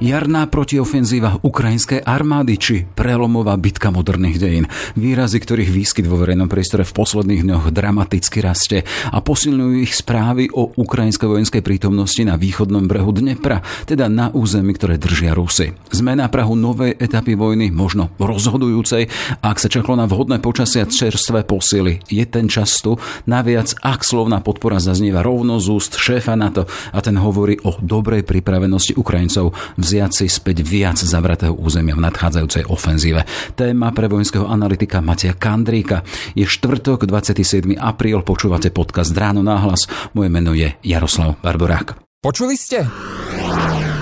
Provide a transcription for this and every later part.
Jarná protiofenzíva ukrajinskej armády či prelomová bitka moderných dejín. Výrazy, ktorých výskyt vo verejnom priestore v posledných dňoch dramaticky rastie a posilňujú ich správy o ukrajinskej vojenskej prítomnosti na východnom brehu Dnepra, teda na území, ktoré držia Rusy. Sme na Prahu novej etapy vojny, možno rozhodujúcej, ak sa čakalo na vhodné počasia čerstvé posily. Je ten čas tu, naviac ak slovná podpora zaznieva rovno z úst šéfa NATO a ten hovorí o dobrej pripravenosti Ukrajincov v vziať si späť viac zavratého územia v nadchádzajúcej ofenzíve. Téma pre vojenského analytika Matia Kandríka. Je štvrtok, 27. apríl, počúvate podcast Ráno náhlas. Moje meno je Jaroslav Barborák. Počuli ste?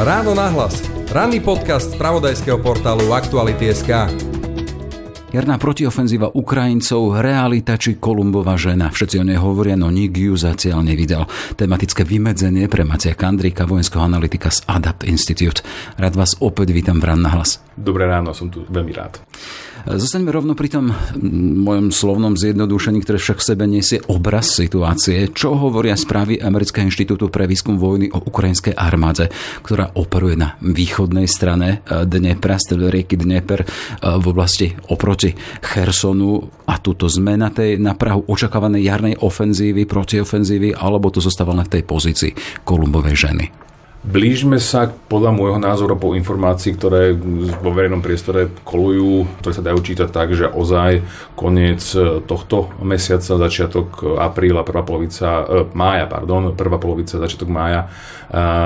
Ráno nahlas. Ranný podcast z pravodajského portálu Aktuality.sk. Jarná protiofenzíva Ukrajincov, realita či Kolumbova žena. Všetci o nej hovoria, no nik ju zatiaľ nevidel. Tematické vymedzenie pre Matia Kandrika, vojenského analytika z ADAPT Institute. Rád vás opäť vítam v Rán na hlas. Dobré ráno, som tu veľmi rád. Zostaňme rovno pri tom mojom slovnom zjednodušení, ktoré však v sebe nesie obraz situácie. Čo hovoria správy Amerického inštitútu pre výskum vojny o ukrajinskej armáde, ktorá operuje na východnej strane eh, Dnepra, z rieky Dneper eh, v oblasti oproti Chersonu a túto zmena tej na Prahu očakávanej jarnej ofenzívy, protiofenzívy, alebo to zostáva len v tej pozícii Kolumbovej ženy. Blížme sa podľa môjho názoru po informácií, ktoré vo verejnom priestore kolujú, ktoré sa dajú čítať tak, že ozaj koniec tohto mesiaca, začiatok apríla, prvá polovica, e, mája, pardon, prvá polovica, začiatok mája e,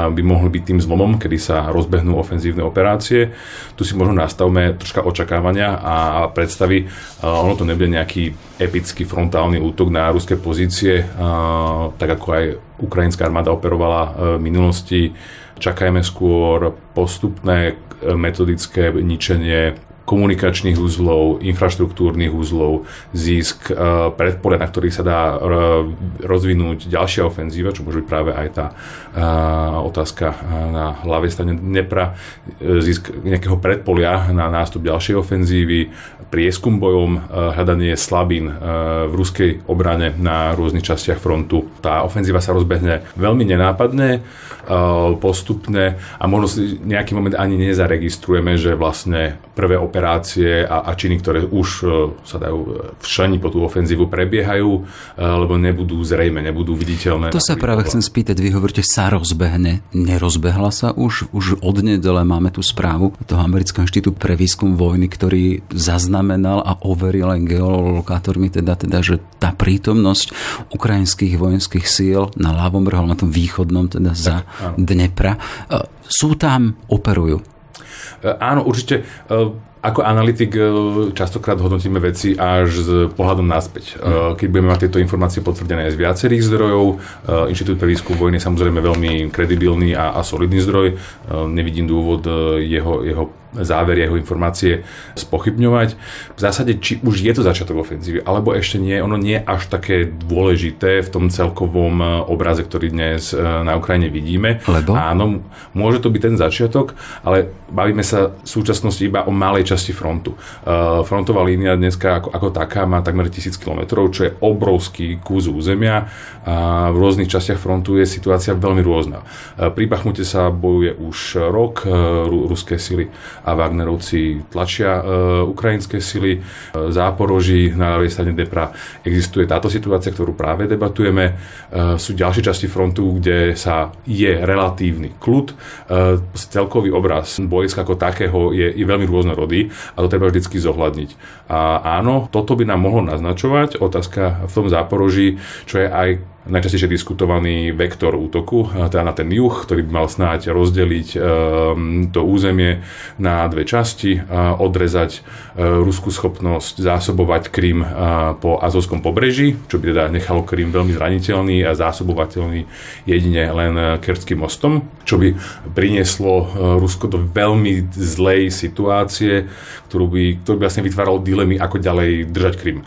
by mohli byť tým zlomom, kedy sa rozbehnú ofenzívne operácie. Tu si možno nastavme troška očakávania a predstavy. E, ono to nebude nejaký epický frontálny útok na ruské pozície, tak ako aj ukrajinská armáda operovala v minulosti. Čakajme skôr postupné metodické ničenie komunikačných úzlov, infraštruktúrnych úzlov, zisk, e, predpole, na ktorých sa dá e, rozvinúť ďalšia ofenzíva, čo môže byť práve aj tá e, otázka na hlavej strane Dnepra, zisk nejakého predpolia na nástup ďalšej ofenzívy, prieskum bojom, hľadanie slabín v ruskej obrane na rôznych častiach frontu. Tá ofenzíva sa rozbehne veľmi nenápadne, postupne a možno si nejaký moment ani nezaregistrujeme, že vlastne prvé operácie a, a činy, ktoré už e, sa dajú e, včleniť po tú ofenzívu, prebiehajú, e, lebo nebudú zrejme, nebudú viditeľné. To sa práve chcem spýtať, vy hovoríte, sa rozbehne. Nerozbehla sa už? Už od nedele máme tú správu toho Amerického inštitútu pre výskum vojny, ktorý zaznamenal a overil aj geolokátormi, teda, teda, že tá prítomnosť ukrajinských vojenských síl na ľavom brehu, na tom východnom, teda za Dnepra, sú tam, operujú. Áno, určite ako analytik e, častokrát hodnotíme veci až s pohľadom naspäť. Mm. Keď budeme mať tieto informácie potvrdené z viacerých zdrojov, e, Inštitút pre výskum vojny je samozrejme veľmi kredibilný a, a solidný zdroj. Nevidím dôvod jeho, jeho záver jeho informácie spochybňovať. V zásade, či už je to začiatok ofenzívy, alebo ešte nie, ono nie je až také dôležité v tom celkovom e, obraze, ktorý dnes e, na Ukrajine vidíme. Lebo? Áno, môže to byť ten začiatok, ale bavíme sa v súčasnosti iba o malej časti frontu. E, frontová línia dneska ako, ako taká má takmer 1000 km, čo je obrovský kus územia a v rôznych častiach frontu je situácia veľmi rôzna. Pri Bachmute sa bojuje už rok, ruské sily a Wagnerovci tlačia e, ukrajinské sily. V Záporoží na ľavej strane Depra existuje táto situácia, ktorú práve debatujeme. E, sú ďalšie časti frontu, kde sa je relatívny kľud. E, celkový obraz bojiska ako takého je, je veľmi rôznorodý a to treba vždy zohľadniť. A áno, toto by nám mohlo naznačovať otázka v tom Záporoží, čo je aj najčastejšie diskutovaný vektor útoku, teda na ten juh, ktorý by mal snáď rozdeliť to územie na dve časti, odrezať ruskú schopnosť zásobovať Krym po Azovskom pobreží, čo by teda nechalo Krym veľmi zraniteľný a zásobovateľný jedine len Kerským mostom, čo by prinieslo Rusko do veľmi zlej situácie, ktorú by, ktorú by vlastne vytváralo dilemy, ako ďalej držať Krym.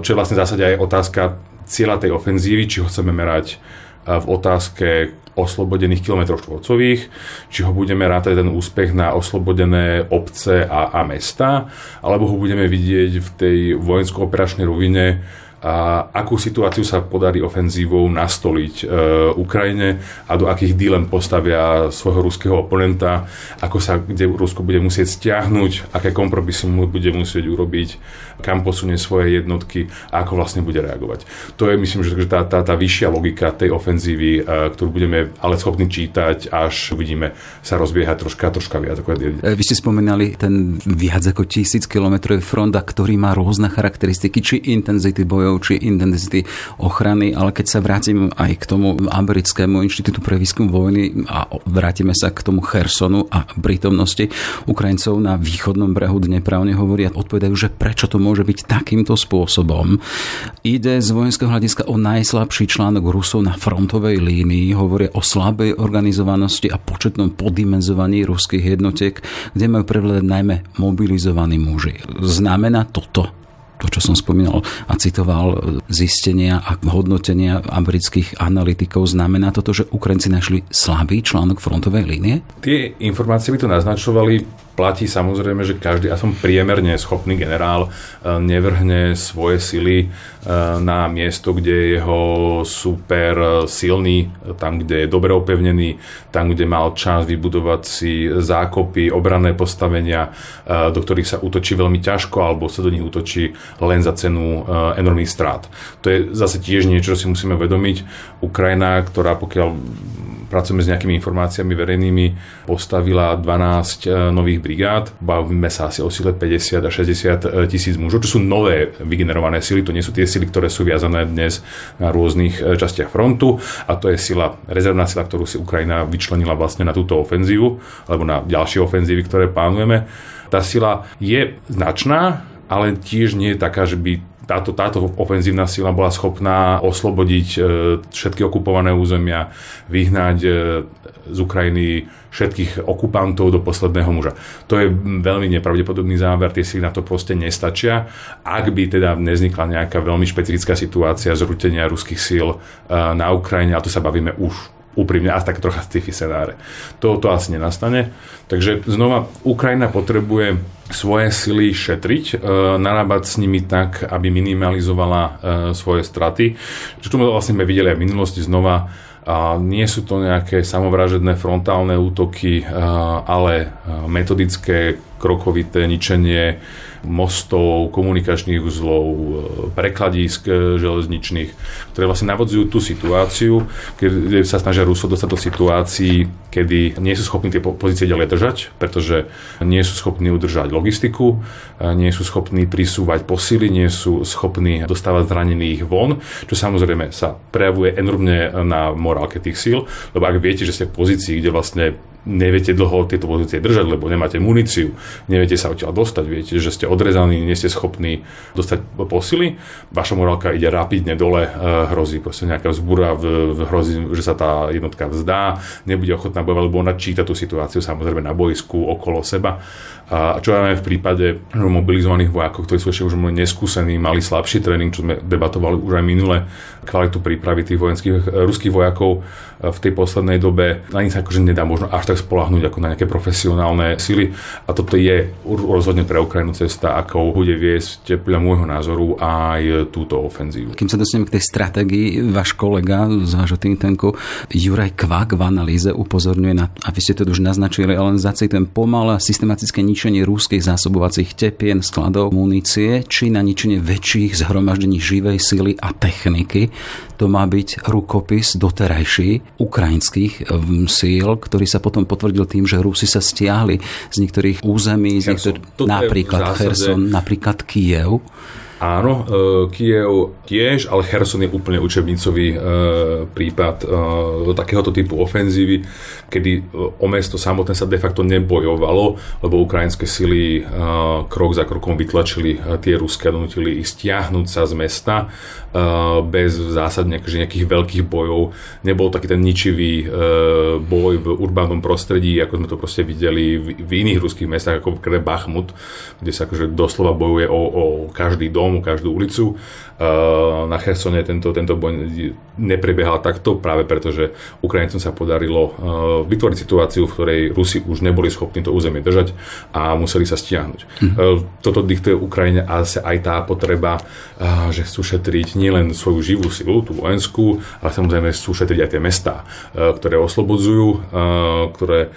Čo je vlastne v zásade aj otázka cieľa tej ofenzívy, či ho chceme merať v otázke oslobodených kilometrov štvorcových, či ho budeme rátať ten úspech na oslobodené obce a, a mesta, alebo ho budeme vidieť v tej vojensko-operačnej rovine a akú situáciu sa podarí ofenzívou nastoliť e, Ukrajine a do akých dílem postavia svojho ruského oponenta, ako sa, kde Rusko bude musieť stiahnuť, aké kompromisy mu bude musieť urobiť, kam posunie svoje jednotky a ako vlastne bude reagovať. To je, myslím, že tá, tá, tá vyššia logika tej ofenzívy, e, ktorú budeme ale schopní čítať, až uvidíme sa rozbiehať troška, troška viac. Je. Vy ste spomenali ten viac ako tisíc kilometrový front, ktorý má rôzne charakteristiky, či intenzity bojov zdrojov či intenzity ochrany, ale keď sa vrátim aj k tomu americkému inštitútu pre výskum vojny a vrátime sa k tomu Chersonu a prítomnosti Ukrajincov na východnom brehu Dnepra, oni hovoria, odpovedajú, že prečo to môže byť takýmto spôsobom. Ide z vojenského hľadiska o najslabší článok Rusov na frontovej línii, hovoria o slabej organizovanosti a početnom podimenzovaní ruských jednotiek, kde majú prevládať najmä mobilizovaní muži. Znamená toto to, čo som spomínal a citoval zistenia a hodnotenia amerických analytikov, znamená toto, že Ukrajinci našli slabý článok frontovej línie? Tie informácie by to naznačovali platí samozrejme, že každý, a som priemerne schopný generál, e, nevrhne svoje sily e, na miesto, kde je jeho super e, silný, tam, kde je dobre opevnený, tam, kde mal čas vybudovať si zákopy, obranné postavenia, do ktorých sa útočí veľmi ťažko, alebo sa do nich útočí len za cenu enormých strát. To je zase tiež niečo, čo si musíme vedomiť. Ukrajina, ktorá pokiaľ pracujeme s nejakými informáciami verejnými, postavila 12 e, nových brigád, bavíme sa asi o sile 50 a 60 e, tisíc mužov, čo sú nové vygenerované sily, to nie sú tie sily, ktoré sú viazané dnes na rôznych e, častiach frontu. A to je sila, rezervná sila, ktorú si Ukrajina vyčlenila vlastne na túto ofenzívu, alebo na ďalšie ofenzívy, ktoré plánujeme. Tá sila je značná, ale tiež nie je taká, že by táto, táto ofenzívna sila bola schopná oslobodiť e, všetky okupované územia, vyhnať e, z Ukrajiny všetkých okupantov do posledného muža. To je veľmi nepravdepodobný záver, tie sily na to proste nestačia. Ak by teda neznikla nejaká veľmi špecifická situácia zrutenia ruských síl e, na Ukrajine, a to sa bavíme už úprimne, asi tak trocha sci-fi scenáre. To, to asi nenastane. Takže znova, Ukrajina potrebuje svoje sily šetriť, e, narábať s nimi tak, aby minimalizovala e, svoje straty. Čo tu vlastne sme videli aj v minulosti znova, a nie sú to nejaké samovražedné frontálne útoky, e, ale metodické, krokovité ničenie mostov, komunikačných uzlov, e, prekladísk e, železničných, ktoré vlastne navodzujú tú situáciu, keď sa snažia Ruso dostať do situácií, kedy nie sú schopní tie pozície ďalej držať, pretože nie sú schopní udržať logistiku, e, nie sú schopní prisúvať posily, nie sú schopní dostávať zranených von, čo samozrejme sa prejavuje enormne na morálke tých síl, lebo ak viete, že ste v pozícii, kde vlastne neviete dlho tieto pozície držať, lebo nemáte muníciu, neviete sa odtiaľ dostať, viete, že ste odrezaní, nie ste schopní dostať posily, vaša morálka ide rapidne dole, eh, hrozí proste nejaká vzbúra, hrozí, že sa tá jednotka vzdá, nebude ochotná bojovať, lebo ona číta tú situáciu samozrejme na boisku okolo seba. A čo máme v prípade mobilizovaných vojakov, ktorí sú ešte už neskúsení, mali slabší tréning, čo sme debatovali už aj minule, kvalitu prípravy tých vojenských eh, ruských vojakov eh, v tej poslednej dobe, na nich sa akože nedá možno až tak tak spolahnúť ako na nejaké profesionálne sily. A toto je rozhodne pre Ukrajinu cesta, ako bude viesť podľa môjho názoru aj túto ofenzívu. Kým sa dostaneme k tej stratégii, váš kolega z vášho think Juraj Kvak v analýze upozorňuje na, a vy ste to už naznačili, ale zacitujem, pomalé systematické ničenie rúských zásobovacích tepien, skladov, munície, či na ničenie väčších zhromaždení živej sily a techniky. To má byť rukopis doterajší ukrajinských síl, ktorý sa potom potvrdil tým, že Rusi sa stiahli z niektorých území, z niektor- napríklad. Kherson, napríklad Kiev. áno, Kiev tiež, ale Herson je úplne učebnicový prípad takéhoto typu ofenzívy, kedy o mesto samotné sa de facto nebojovalo, lebo ukrajinské sily krok za krokom vytlačili tie ruské a donutili ich stiahnuť sa z mesta bez zásadne akože nejakých veľkých bojov. Nebol taký ten ničivý boj v urbánnom prostredí, ako sme to proste videli v iných ruských mestách, ako v Bachmut, kde sa akože doslova bojuje o, o každý dom, o každú ulicu. Na Chersone tento, tento boj neprebiehal takto, práve preto, že Ukrajincom sa podarilo vytvoriť situáciu, v ktorej Rusi už neboli schopní to územie držať a museli sa stiahnuť. Mm-hmm. Toto diktuje Ukrajine a aj tá potreba, že chcú šetriť nielen svoju živú silu, tú vojenskú, ale samozrejme sú šetriť aj tie mestá, e, ktoré oslobodzujú, e, ktoré e,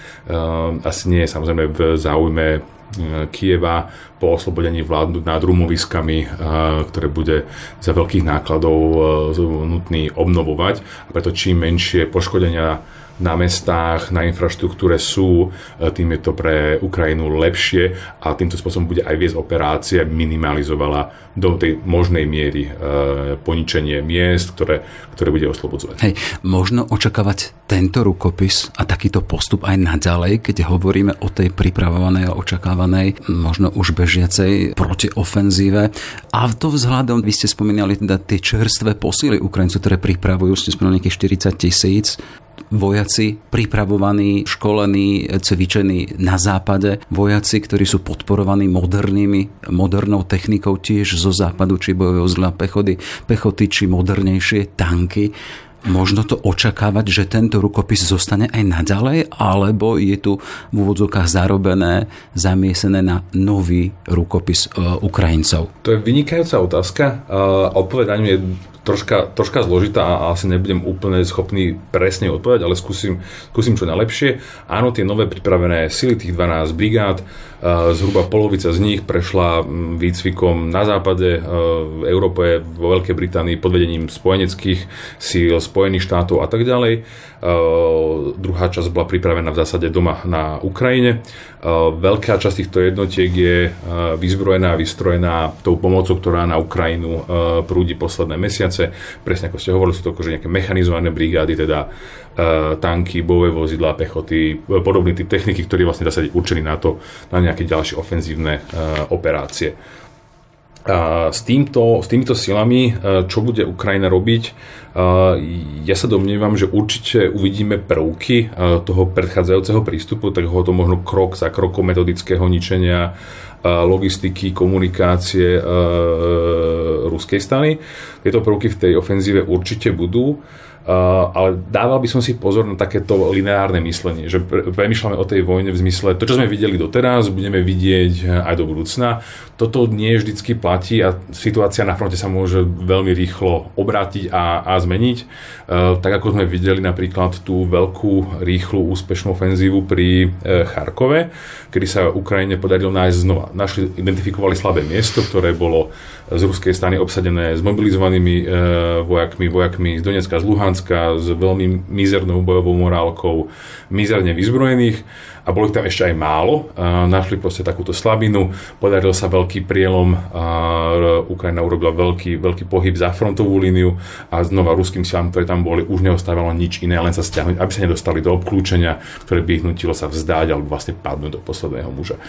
asi nie je samozrejme v záujme Kieva po oslobodení vládnuť nad rumoviskami, ktoré bude za veľkých nákladov nutný obnovovať. A preto čím menšie poškodenia na mestách, na infraštruktúre sú, e, tým je to pre Ukrajinu lepšie a týmto spôsobom bude aj viesť operácie, minimalizovala do tej možnej miery e, poničenie miest, ktoré, ktoré bude oslobodzovať. Hej, možno očakávať tento rukopis a takýto postup aj naďalej, keď hovoríme o tej pripravovanej a očakávanej, možno už bežiacej protiofenzíve. A to vzhľadom, vy ste spomínali teda tie čerstvé posily Ukrajincov, ktoré pripravujú, ste spomínali nejakých 40 tisíc vojaci pripravovaní, školení, cvičení na západe, vojaci, ktorí sú podporovaní modernými, modernou technikou tiež zo západu, či bojové uzla pechoty, pechoty, či modernejšie tanky. Možno to očakávať, že tento rukopis zostane aj naďalej, alebo je tu v úvodzovkách zarobené, zamiesené na nový rukopis e, Ukrajincov? To je vynikajúca otázka. Odpovedanie je troška, troška zložitá a asi nebudem úplne schopný presne odpovedať, ale skúsim, skúsim čo najlepšie. Áno, tie nové pripravené sily, tých 12 brigád, zhruba polovica z nich prešla výcvikom na západe, v Európe, vo Veľkej Británii pod vedením spojeneckých síl, Spojených štátov a tak ďalej. Druhá časť bola pripravená v zásade doma na Ukrajine. Veľká časť týchto jednotiek je vyzbrojená vystrojená tou pomocou, ktorá na Ukrajinu prúdi posledné mesiace. Presne ako ste hovorili, sú to akože nejaké mechanizované brigády, teda tanky, bojové vozidlá, pechoty, podobný typ techniky, ktorý je vlastne dá sa určený na to, na nejaké ďalšie ofenzívne uh, operácie. A s, týmto, s týmito silami, e, čo bude Ukrajina robiť, ja sa domnievam, že určite uvidíme prvky toho predchádzajúceho prístupu, tak ho to možno krok za krokom metodického ničenia logistiky, komunikácie ruskej strany. Tieto prvky v tej ofenzíve určite budú. Uh, ale dával by som si pozor na takéto lineárne myslenie, že pre, premyšľame o tej vojne v zmysle, to, čo sme videli doteraz, budeme vidieť aj do budúcna. Toto nie vždycky platí a situácia na fronte sa môže veľmi rýchlo obrátiť a, a zmeniť. Uh, tak ako sme videli napríklad tú veľkú, rýchlu, úspešnú ofenzívu pri Charkove, kedy sa Ukrajine podarilo nájsť znova. Našli, identifikovali slabé miesto, ktoré bolo z ruskej strany obsadené s mobilizovanými uh, vojakmi, vojakmi z Donecka, z Luhanska, s veľmi mizernou bojovou morálkou, mizerne vyzbrojených a bolo ich tam ešte aj málo. Našli proste takúto slabinu, podaril sa veľký prielom, Ukrajina urobila veľký, veľký pohyb za frontovú líniu a znova ruským silám, ktoré tam boli, už neostávalo nič iné, len sa stiahnuť, aby sa nedostali do obklúčenia, ktoré by ich nutilo sa vzdať alebo vlastne padnúť do posledného muža.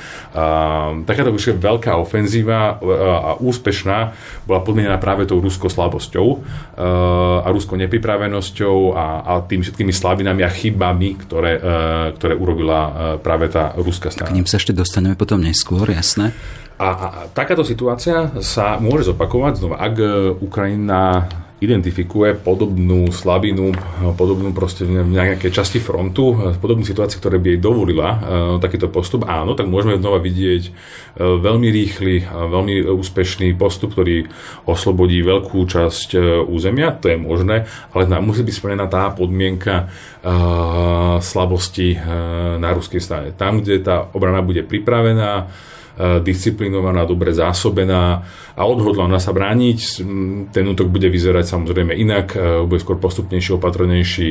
takáto už veľká ofenzíva a úspešná bola podmienená práve tou ruskou slabosťou a ruskou nepripravenosťou a, a tým všetkými slabinami a chybami, ktoré, ktoré urobila práve tá ruská strana. K ním sa ešte dostaneme potom neskôr, jasné. A, a takáto situácia sa môže zopakovať znova, ak Ukrajina identifikuje podobnú slabinu, podobnú proste v nejakej časti frontu, podobnú situáciu, ktoré by jej dovolila uh, takýto postup, áno, tak môžeme znova vidieť uh, veľmi rýchly, veľmi úspešný postup, ktorý oslobodí veľkú časť územia, to je možné, ale musí byť splnená tá podmienka slabosti na ruskej strane. Tam, kde tá obrana bude pripravená, disciplinovaná, dobre zásobená a odhodlaná sa brániť. Ten útok bude vyzerať samozrejme inak, eh, bude skôr postupnejší, opatrnejší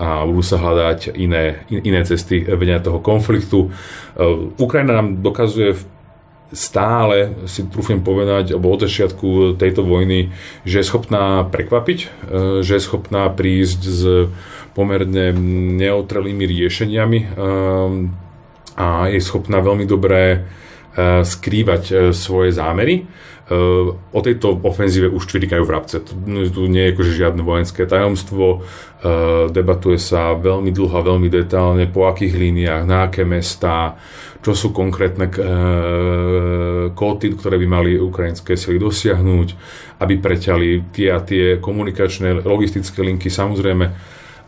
a budú sa hľadať iné, iné cesty vedenia toho konfliktu. Eh, Ukrajina nám dokazuje stále si trúfim povedať, alebo od začiatku tejto vojny, že je schopná prekvapiť, že je schopná prísť s pomerne neutralými riešeniami a je schopná veľmi dobre skrývať svoje zámery o tejto ofenzíve už čvirikajú vrabce. Tu, tu nie je akože žiadne vojenské tajomstvo. Debatuje sa veľmi dlho a veľmi detálne, po akých líniách, na aké mesta, čo sú konkrétne kóty, ktoré by mali ukrajinské sily dosiahnuť, aby preťali tie a tie komunikačné, logistické linky. Samozrejme,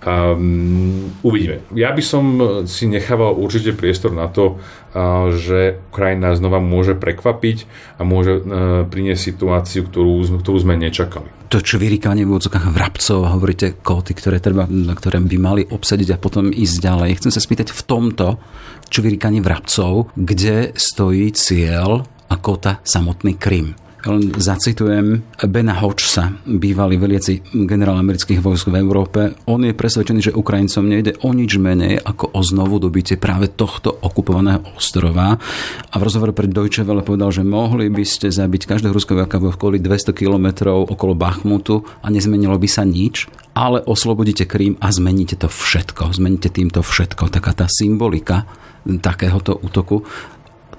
Um, uvidíme. Ja by som si nechával určite priestor na to, uh, že Ukrajina znova môže prekvapiť a môže uh, priniesť situáciu, ktorú, ktorú sme nečakali. To čo vyrikanie v úvodzokách vrabcov, hovoríte kóty, ktoré, treba, ktoré by mali obsadiť a potom ísť ďalej. Chcem sa spýtať v tomto, čo vyrikanie vrabcov, kde stojí cieľ a kota samotný Krym. Len zacitujem Bena Hodgesa, bývalý veliaci generál amerických vojsk v Európe. On je presvedčený, že Ukrajincom nejde o nič menej ako o znovu dobitie práve tohto okupovaného ostrova. A v rozhovore pre Deutsche Welle povedal, že mohli by ste zabiť každého ruského v okolí 200 km okolo Bachmutu a nezmenilo by sa nič, ale oslobodíte Krím a zmeníte to všetko. Zmeníte týmto všetko. Taká tá symbolika takéhoto útoku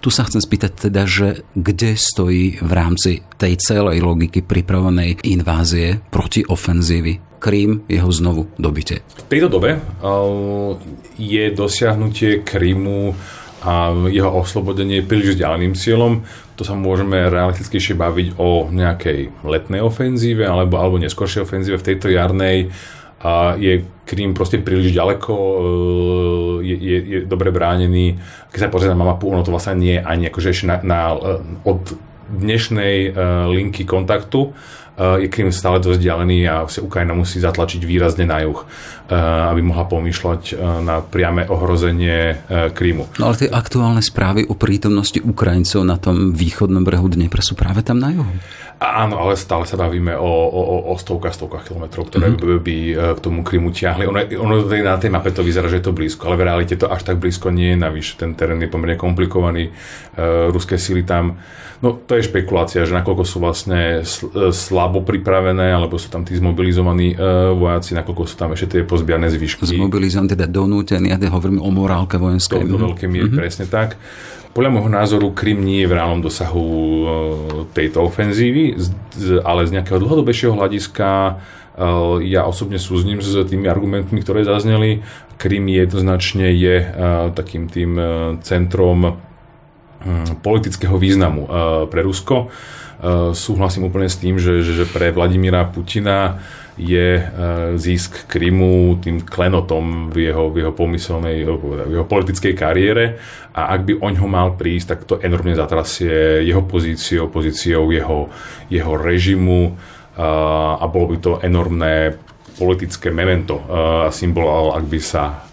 tu sa chcem spýtať teda, že kde stojí v rámci tej celej logiky pripravenej invázie proti ofenzívy Krím, jeho znovu dobite? V tejto dobe uh, je dosiahnutie Krímu a jeho oslobodenie príliš ďalným cieľom. To sa môžeme realistickejšie baviť o nejakej letnej ofenzíve alebo, alebo neskôršej ofenzíve v tejto jarnej a je Krím proste príliš ďaleko, e, je, je, je dobre bránený. Keď sa pozrieme na mapu, ono to vlastne nie je ani akože ešte na, na, e, od dnešnej uh, linky kontaktu je Krym stále dosť vzdialený a si Ukrajina musí zatlačiť výrazne na juh, uh, aby mohla pomýšľať uh, na priame ohrozenie Krymu. No ale tie aktuálne správy o prítomnosti Ukrajincov na tom východnom brehu Dnepra sú práve tam na juhu. Áno, ale stále sa bavíme o, o, o stovkách, stovkách kilometrov, ktoré mm-hmm. by, e, k tomu Krymu ťahli. Ono, ono na tej mape to vyzerá, že je to blízko, ale v realite to až tak blízko nie je. Navyše ten terén je pomerne komplikovaný. Uh, ruské síly tam, no to je špekulácia, že nakoľko sú vlastne sl- e, slabo pripravené, alebo sú tam tí zmobilizovaní uh, vojaci, nakoľko sú tam ešte tie pozbiané zvyšky. Zmobilizovaní, teda donútení, ja hovorím o morálke vojenskej. Do, do veľkej miery, mm-hmm. presne tak. Podľa môjho názoru Krym nie je v reálnom dosahu e, tejto ofenzívy, ale z nejakého dlhodobejšieho hľadiska e, ja osobne súzním s tými argumentmi, ktoré zazneli. Krym jednoznačne je e, takým tým centrom politického významu pre Rusko. Súhlasím úplne s tým, že, že pre Vladimíra Putina je e, zisk Krymu tým klenotom v jeho, v jeho pomyselnej, v jeho politickej kariére. A ak by oň ho mal prísť, tak to enormne zatrasie jeho pozíciou, pozíciou jeho, jeho režimu a, a bolo by to enormné politické memento a symbol, ak by sa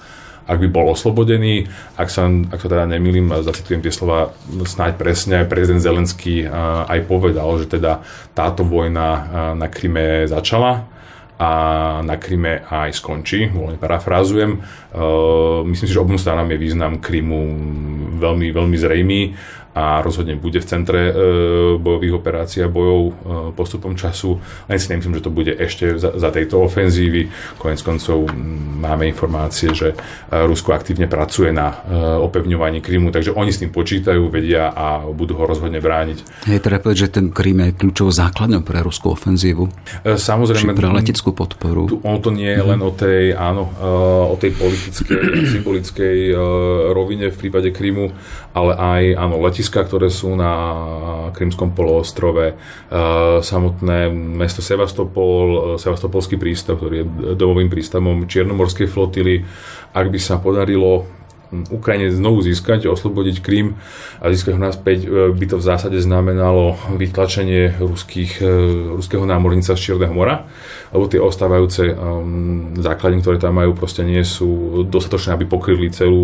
ak by bol oslobodený. Ak sa, ak sa teda nemýlim, zacitujem tie slova snáď presne, prezident Zelenský aj povedal, že teda táto vojna na Kryme začala a na Kryme aj skončí, voľne parafrázujem. Myslím si, že obom stranám je význam Krymu veľmi, veľmi zrejmý a rozhodne bude v centre e, bojových operácií a bojov e, postupom času. Len si nemyslím, že to bude ešte za, za tejto ofenzívy. Konec koncov máme informácie, že e, Rusko aktívne pracuje na opevňovaní Krymu, takže oni s tým počítajú, vedia a budú ho rozhodne brániť. Je treba povedať, že ten Krym je kľúčovou základňou pre ruskú ofenzívu. Samozrejme. Či pre leteckú podporu. Tu, ono to nie je len o tej, áno, o tej politickej, symbolickej rovine v prípade Krymu, ale aj áno, letiska, ktoré sú na Krymskom poloostrove, e, samotné mesto Sevastopol, e, Sevastopolský prístav, ktorý je domovým prístavom Čiernomorskej flotily. Ak by sa podarilo Ukrajine znovu získať, oslobodiť Krym a získať ho naspäť, e, by to v zásade znamenalo vytlačenie ruských, ruského námornica z Čierneho mora lebo tie ostávajúce um, základne, ktoré tam majú, proste nie sú dostatočné, aby pokryli celú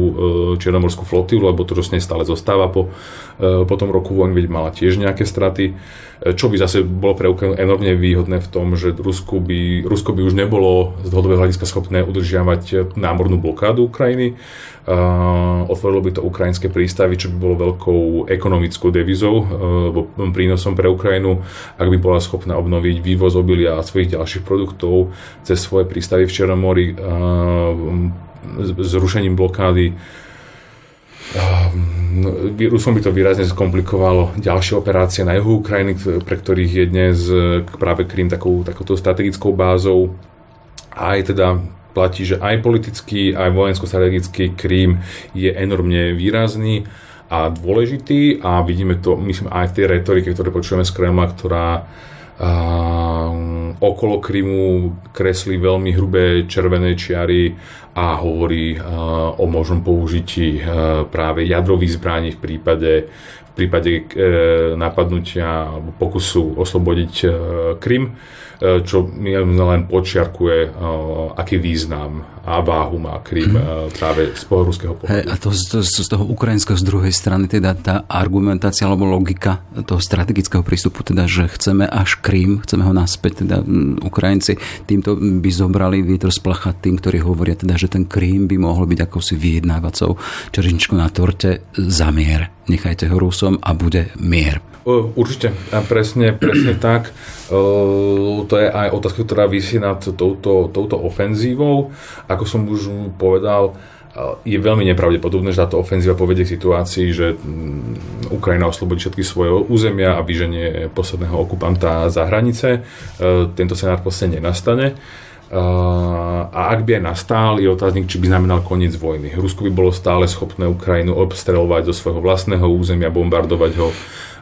čiernomorskú flotilu, lebo to vlastne stále zostáva po, po tom roku. Vojny, mala tiež nejaké straty, čo by zase bolo pre Ukrajinu enormne výhodné v tom, že Rusko by, Rusko by už nebolo z dlhodobého hľadiska schopné udržiavať námornú blokádu Ukrajiny, uh, otvorilo by to ukrajinské prístavy, čo by bolo veľkou ekonomickou devizou, alebo prínosom pre Ukrajinu, ak by bola schopná obnoviť vývoz obilia a svojich ďalších produktov cez svoje prístavy v Černom mori zrušením blokády Rusom by to výrazne skomplikovalo ďalšie operácie na juhu Ukrajiny, pre ktorých je dnes práve Krym takou, takouto strategickou bázou. Aj teda platí, že aj politický, aj vojensko-strategický Krím je enormne výrazný a dôležitý a vidíme to, myslím, aj v tej retorike, ktoré počujeme z Kremla, ktorá okolo Krymu kreslí veľmi hrubé červené čiary a hovorí o možnom použití práve jadrových zbraní v prípade, prípade e, napadnutia alebo pokusu oslobodiť e, Krym. E, čo len počiarkuje, e, aký význam a váhu má Krym hmm. práve z ruského pohľadu. Hey, a to, to, z toho ukrajinského z druhej strany, teda tá argumentácia alebo logika toho strategického prístupu, teda, že chceme až Krym, chceme ho naspäť, teda Ukrajinci týmto by zobrali vietor z placha tým, ktorí hovoria teda, že ten Krym by mohol byť akousi vyjednávacou černičkou na torte za mier. Nechajte ho Rusom a bude mier. Určite, presne, presne tak. To je aj otázka, ktorá vysí nad touto, touto ofenzívou. Ako som už povedal, je veľmi nepravdepodobné, že táto ofenzíva povedie k situácii, že mm, Ukrajina oslobodí všetky svoje územia a vyženie posledného okupanta za hranice. Tento scenár proste nenastane. A ak by aj nastal, je otáznik, či by znamenal koniec vojny. Rusko by bolo stále schopné Ukrajinu obstrelovať zo svojho vlastného územia, bombardovať ho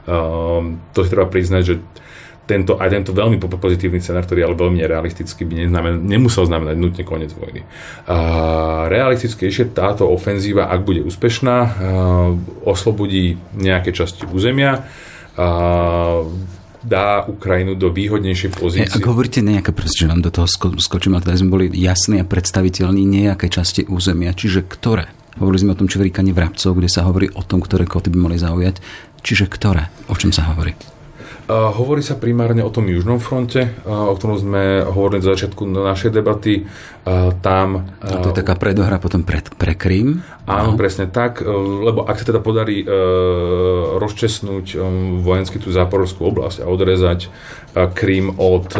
Um, to si treba priznať, že tento, aj tento veľmi pozitívny scenár, ktorý ale veľmi nerealistický, by neznamen, nemusel znamenať nutne koniec vojny. Uh, realistickejšie táto ofenzíva, ak bude úspešná, uh, oslobodí nejaké časti územia, uh, dá Ukrajinu do výhodnejšej pozície. Ak hovoríte nejaké, že vám do toho sko- skočím, ale sme boli jasní a predstaviteľní nejaké časti územia, čiže ktoré? Hovorili sme o tom čvrikaní vrabcov, kde sa hovorí o tom, ktoré koty by mali zaujať. Čiže ktoré? O čom sa hovorí? Hovorí sa primárne o tom južnom fronte, o ktorom sme hovorili na začiatku našej debaty. Tam, uh, to je taká predohra potom pre, pre Krím? Áno, uh. presne tak, uh, lebo ak sa teda podarí uh, rozčesnúť um, vojensky tú záporovskú oblasť a odrezať Krím od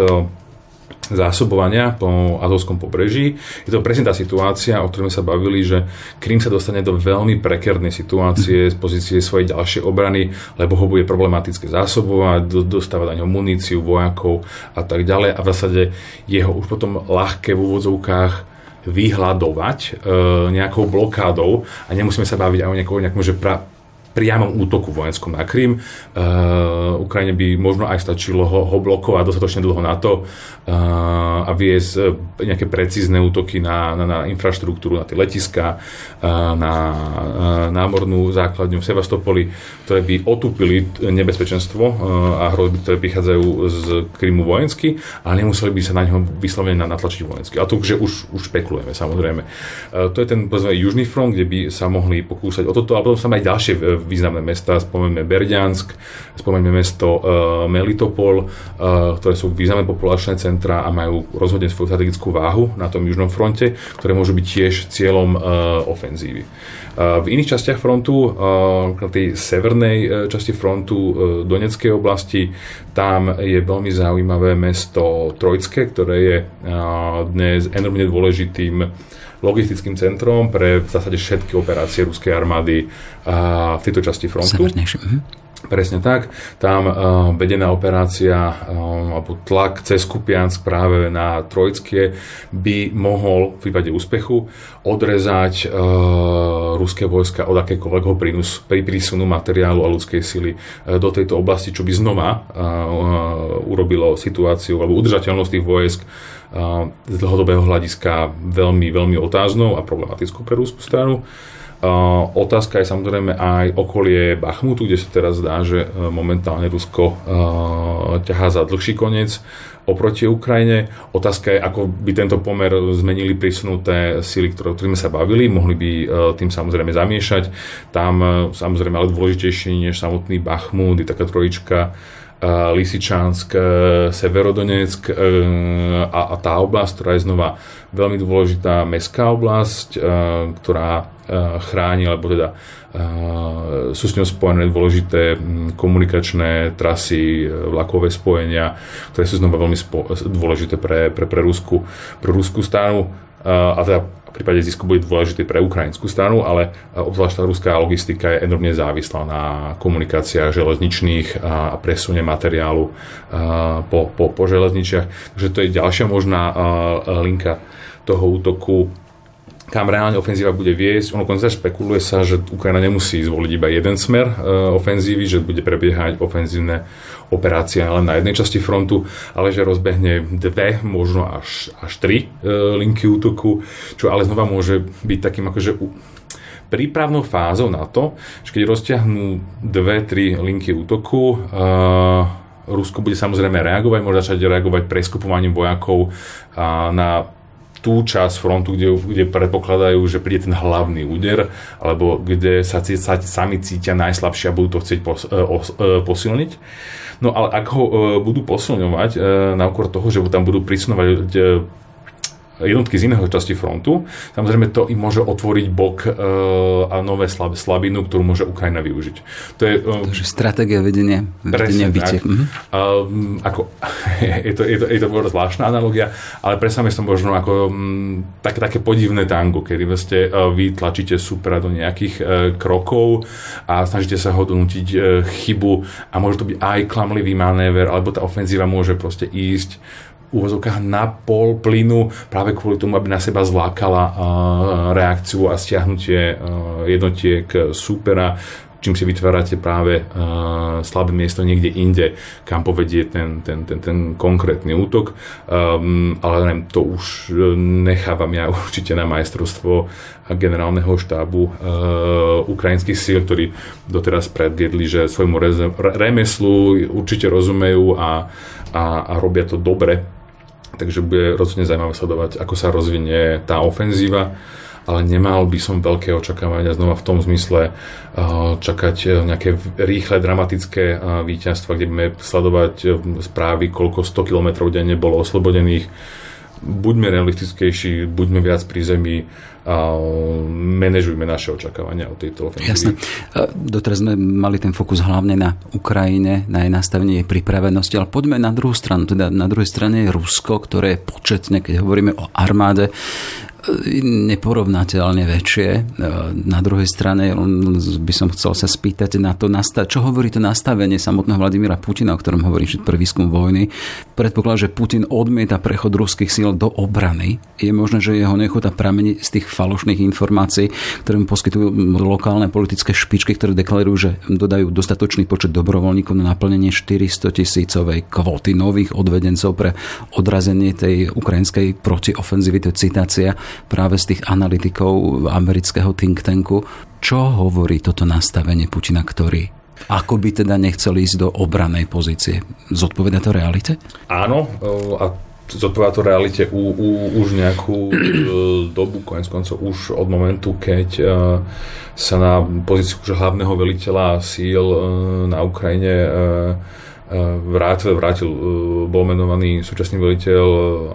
zásobovania po Azovskom pobreží. Je to presne tá situácia, o ktorej sme sa bavili, že Krym sa dostane do veľmi prekernej situácie z pozície svojej ďalšej obrany, lebo ho bude problematické zásobovať, dostávať na ňo muníciu, vojakov a tak ďalej a v zásade jeho už potom ľahké v úvodzovkách vyhľadovať e, nejakou blokádou a nemusíme sa baviť aj o nejakom, nejakom že pra, priamom útoku vojenskom na Krym. Uh, Ukrajine by možno aj stačilo ho, ho blokovať dostatočne dlho na to uh, a viesť uh, nejaké precízne útoky na, na, na infraštruktúru, na tie letiska, uh, na uh, námornú základňu v Sevastopoli, ktoré by otúpili nebezpečenstvo uh, a hrozby, ktoré prichádzajú z Krymu vojensky, ale nemuseli by sa na neho vyslovene natlačiť vojensky. A to, že už, už špekulujeme, samozrejme. Uh, to je ten povedzme, južný front, kde by sa mohli pokúsať o toto, a potom sa aj ďalšie významné mesta, spomeňme Berďansk, spomeňme mesto uh, Melitopol, uh, ktoré sú významné populačné centra a majú rozhodne svoju strategickú váhu na tom južnom fronte, ktoré môžu byť tiež cieľom uh, ofenzívy. V iných častiach frontu, na tej severnej časti frontu Doneckej oblasti, tam je veľmi zaujímavé mesto Trojcké, ktoré je dnes enormne dôležitým logistickým centrom pre v zásade všetky operácie ruskej armády a v tejto časti frontu. Mhm. Presne tak. Tam uh, vedená operácia uh, alebo tlak cez Kupiansk práve na Trojskie by mohol v prípade úspechu odrezať uh, ruské vojska od akékoľvek prínus, pri prísunu materiálu a ľudskej sily do tejto oblasti, čo by znova urobilo situáciu alebo udržateľnosť tých vojsk z dlhodobého hľadiska veľmi, veľmi otáznou a problematickou pre rúskú stranu. Otázka je samozrejme aj okolie Bachmutu, kde sa teraz zdá, že e, momentálne Rusko e, ťahá za dlhší koniec oproti Ukrajine. Otázka je, ako by tento pomer zmenili prísunuté sily, ktoré, ktorými sa bavili. Mohli by e, tým samozrejme zamiešať. Tam samozrejme ale dôležitejšie než samotný Bachmut je taká trojička Lisičansk, Severodonetsk a, a tá oblasť, ktorá je znova veľmi dôležitá mestská oblasť, ktorá chráni, alebo teda sú s ňou spojené dôležité komunikačné trasy, vlakové spojenia, ktoré sú znova veľmi spo- dôležité pre, pre, pre, Rusku, pre Rusku stranu a teda v prípade zisku bude dôležitý pre ukrajinskú stranu, ale obzvlášť tá ruská logistika je enormne závislá na komunikáciách železničných a presune materiálu po, po, po železničiach. Takže to je ďalšia možná linka toho útoku kam reálne ofenzíva bude viesť. Ono konca špekuluje sa, že Ukrajina nemusí zvoliť iba jeden smer e, ofenzívy, že bude prebiehať ofenzívne operácie len na jednej časti frontu, ale že rozbehne dve, možno až, až tri e, linky útoku, čo ale znova môže byť takým akože prípravnou fázou na to, že keď rozťahnú dve, tri linky útoku, e, Rusko bude samozrejme reagovať, môže začať reagovať preskupovaním vojakov na tú časť frontu, kde, kde predpokladajú, že príde ten hlavný úder, alebo kde sa, sa sami cítia najslabšie a budú to chcieť pos, e, o, e, posilniť. No ale ak ho e, budú posilňovať na úkor toho, že tam budú prisunovať jednotky z iného časti frontu. Samozrejme to im môže otvoriť bok e, a nové slab, slabinu, ktorú môže Ukrajina využiť. To je, e, Takže stratégia vedenia, vedenia bytie. Mhm. Uh, ako, je, to, je, to, je to zvláštna analogia, ale predstavme to možno ako m, tak, také podivné tango, kedy vlastne uh, vy tlačíte supera do nejakých uh, krokov a snažíte sa ho donútiť uh, chybu a môže to byť aj klamlivý manéver, alebo tá ofenzíva môže proste ísť úvozovkách na pol plynu práve kvôli tomu, aby na seba zlákala reakciu a stiahnutie jednotiek supera čím si vytvárate práve slabé miesto niekde inde, kam povedie ten, ten, ten, ten konkrétny útok. Um, ale neviem, to už nechávam ja určite na majstrovstvo generálneho štábu uh, ukrajinských síl, ktorí doteraz predviedli, že svojmu remeslu určite rozumejú a, a, a robia to dobre takže bude rozhodne zaujímavé sledovať, ako sa rozvinie tá ofenzíva ale nemal by som veľké očakávania znova v tom zmysle eh, čakať eh, nejaké rýchle, dramatické eh, víťazstva, kde budeme sledovať správy, koľko 100 km denne bolo oslobodených. Buďme realistickejší, buďme viac pri zemi, a manažujme naše očakávania o tejto ofenzíve. Jasne. Doteraz sme mali ten fokus hlavne na Ukrajine, na jej nastavenie jej pripravenosti, ale poďme na druhú stranu. Teda na druhej strane je Rusko, ktoré početne, keď hovoríme o armáde, neporovnateľne väčšie. E, na druhej strane by som chcel sa spýtať na to, čo hovorí to nastavenie samotného Vladimíra Putina, o ktorom hovorí pre výskum vojny. Predpokladá, že Putin odmieta prechod ruských síl do obrany. Je možné, že jeho nechota pramení z tých falošných informácií, ktoré mu poskytujú lokálne politické špičky, ktoré deklarujú, že dodajú dostatočný počet dobrovoľníkov na naplnenie 400 tisícovej kvóty nových odvedencov pre odrazenie tej ukrajinskej protiofenzívy, to je citácia práve z tých analytikov amerického think tanku. Čo hovorí toto nastavenie Putina, ktorý ako by teda nechcel ísť do obranej pozície? Zodpoveda to realite? Áno, a zodpoveda to realite u, u, už nejakú e, dobu, konec koncov už od momentu, keď e, sa na pozíciu hlavného veliteľa síl e, na Ukrajine vrátil, vrátil, bol menovaný súčasný veliteľ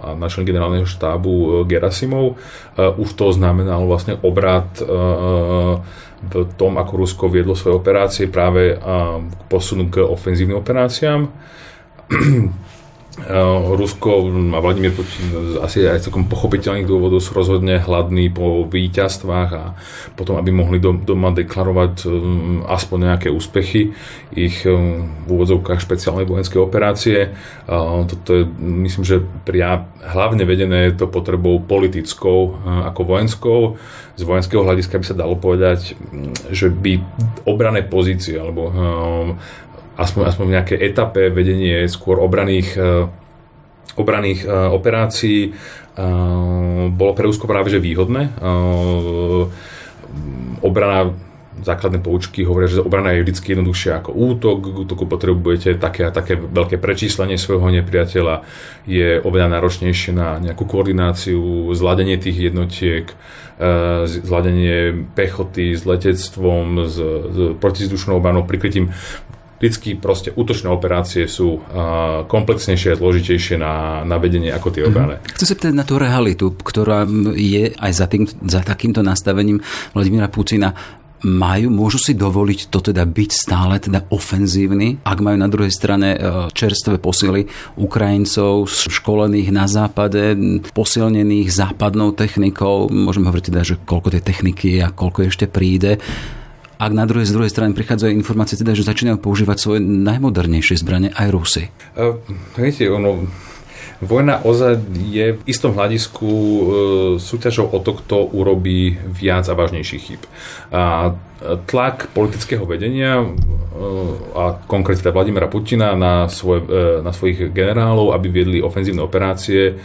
a načlen generálneho štábu Gerasimov. Už to znamenalo vlastne obrad v tom, ako Rusko viedlo svoje operácie práve k posunu k ofenzívnym operáciám Eh, Rusko a Vladimír Putin asi aj celkom pochopiteľných dôvodov sú rozhodne hladní po víťazstvách a potom, aby mohli doma deklarovať eh, aspoň nejaké úspechy ich eh, v úvodzovkách špeciálnej vojenské operácie. Toto je, myslím, že pria, hlavne vedené to potrebou politickou ako vojenskou. Z vojenského hľadiska by sa dalo povedať, mm, že by obrané pozície alebo aspoň, aspoň v nejakej etape vedenie skôr obraných, eh, obraných eh, operácií eh, bolo pre Rusko práve že výhodné. Obrana základné poučky hovoria, že obrana je vždy jednoduchšia ako útok. K útoku potrebujete také a také veľké prečíslenie svojho nepriateľa. Je oveľa náročnejšie na nejakú koordináciu, zladenie tých jednotiek, zladenie pechoty s letectvom, s, s protizdušnou obranou, prikrytím vždycky proste útočné operácie sú uh, komplexnejšie a zložitejšie na, na vedenie ako tie obrané. Mm-hmm. Chcem sa pýtať na tú realitu, ktorá je aj za, tým, za takýmto nastavením Vladimíra Putina majú, môžu si dovoliť to teda byť stále teda ofenzívny, ak majú na druhej strane e, čerstvé posily Ukrajincov školených na západe, posilnených západnou technikou, môžeme hovoriť teda, že koľko tej techniky a koľko ešte príde ak na druhej, z druhej strany prichádzajú informácie, teda, že začínajú používať svoje najmodernejšie zbranie aj Rusy. Uh, viete, ono, Vojna ozaj je v istom hľadisku e, súťažou o to, kto urobí viac a vážnejších chyb. A tlak politického vedenia e, a konkrétne teda Vladimira Putina na, svoje, e, na svojich generálov, aby viedli ofenzívne operácie,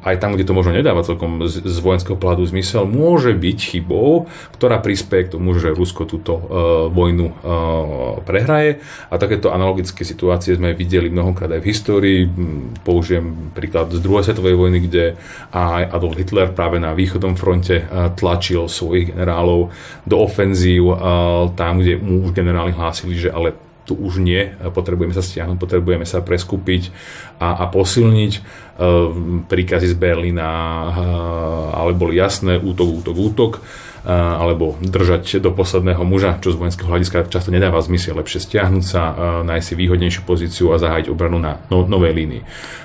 aj tam, kde to možno nedáva celkom z, z vojenského pohľadu zmysel, môže byť chybou, ktorá prispieje k tomu, že Rusko túto uh, vojnu uh, prehraje. A takéto analogické situácie sme videli mnohokrát aj v histórii. Použijem príklad z druhej svetovej vojny, kde aj Adolf Hitler práve na východnom fronte uh, tlačil svojich generálov do ofenzív, tam, kde mu už generáli hlásili, že ale tu už nie, potrebujeme sa stiahnuť, potrebujeme sa preskúpiť a, a posilniť. E, príkazy z Berlína e, ale boli jasné, útok, útok, útok e, alebo držať do posledného muža, čo z vojenského hľadiska často nedáva zmysel, lepšie stiahnuť sa, nájsť si výhodnejšiu pozíciu a zahájiť obranu na no, novej línii.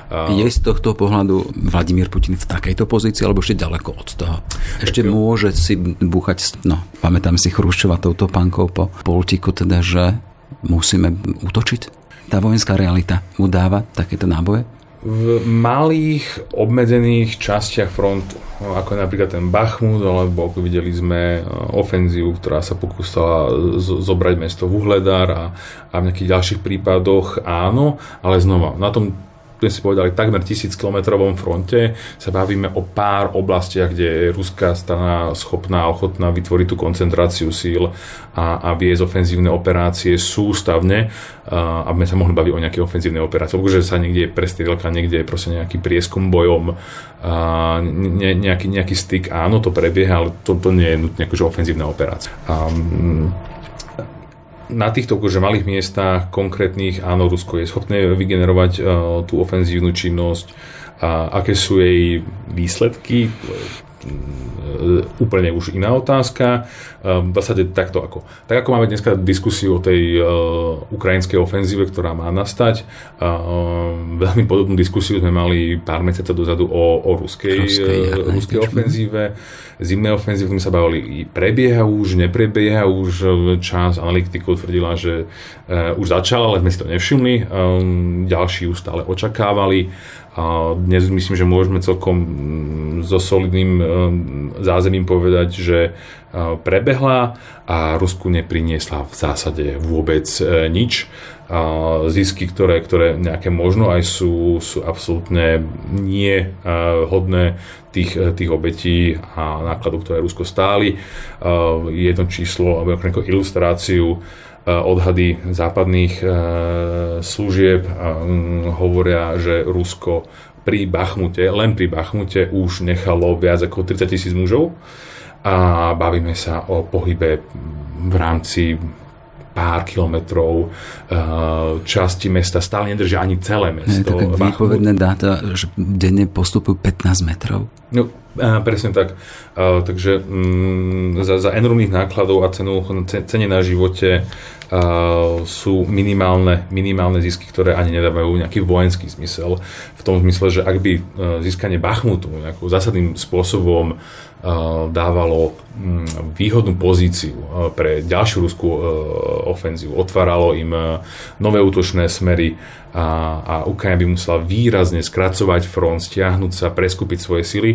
Je z tohto pohľadu Vladimír Putin v takejto pozícii, alebo ešte ďaleko od toho? Ešte tak, môže si búchať, no pamätám si Chruščova touto pankou po politiku, teda, že musíme útočiť? Tá vojenská realita mu dáva takéto náboje? v malých obmedzených častiach frontu, ako napríklad ten Bachmut, alebo videli sme e, ofenzívu, ktorá sa pokúsala zobrať mesto Vuhledar a, a v nejakých ďalších prípadoch áno, ale znova, na tom sme si povedali, takmer tisíc kilometrovom fronte sa bavíme o pár oblastiach, kde je ruská strana schopná a ochotná vytvoriť tú koncentráciu síl a, a viesť ofenzívne operácie sústavne, aby sme sa mohli baviť o nejaké ofenzívnej operácii. Lebo sa niekde je prestrielka, niekde je proste nejaký prieskum bojom, ne, nejaký, nejaký styk, áno, to prebieha, ale to, to nie je nutne akože ofenzívna operácia. Um, na týchto akože malých miestach konkrétnych, áno, Rusko je schopné vygenerovať uh, tú ofenzívnu činnosť. A aké sú jej výsledky, úplne už iná otázka. E, v zásade takto ako. Tak ako máme dneska diskusiu o tej uh, ukrajinskej ofenzíve, ktorá má nastať, uh, veľmi podobnú diskusiu sme mali pár mesiacov dozadu o, o ruskej, ruskej, uh, ruskej ofenzíve. Zimné ofenzíve sme sa bavili, prebieha už, neprebieha už, čas analytikov tvrdila, že už začala, ale sme si to nevšimli. Um, ďalší už stále očakávali. A dnes myslím, že môžeme celkom mm, so solidným mm, zázemím povedať, že prebehla a Rusku nepriniesla v zásade vôbec e, nič. Zisky, ktoré, ktoré nejaké možno aj sú, sú absolútne nie e, hodné tých, e, tých obetí a nákladov, ktoré Rusko stáli. Jedno číslo, alebo ako ilustráciu, odhady západných služieb hovoria, že Rusko pri Bachmute, len pri Bachmute už nechalo viac ako 30 tisíc mužov a bavíme sa o pohybe v rámci pár kilometrov časti mesta stále nedržia ani celé mesto. Je také výpovedné dáta, že denne postupujú 15 metrov. No, presne tak. Takže mm, za, za enormných nákladov a cenu, cene na živote sú minimálne, minimálne zisky, ktoré ani nedávajú nejaký vojenský zmysel. V tom zmysle, že ak by získanie Bachmutu nejakým zásadným spôsobom dávalo mm, výhodnú pozíciu pre ďalšiu ruskú ofenzívu, otváralo im nové útočné smery a, a Ukrajina by musela výrazne skracovať front, stiahnuť sa, preskúpiť svoje sily,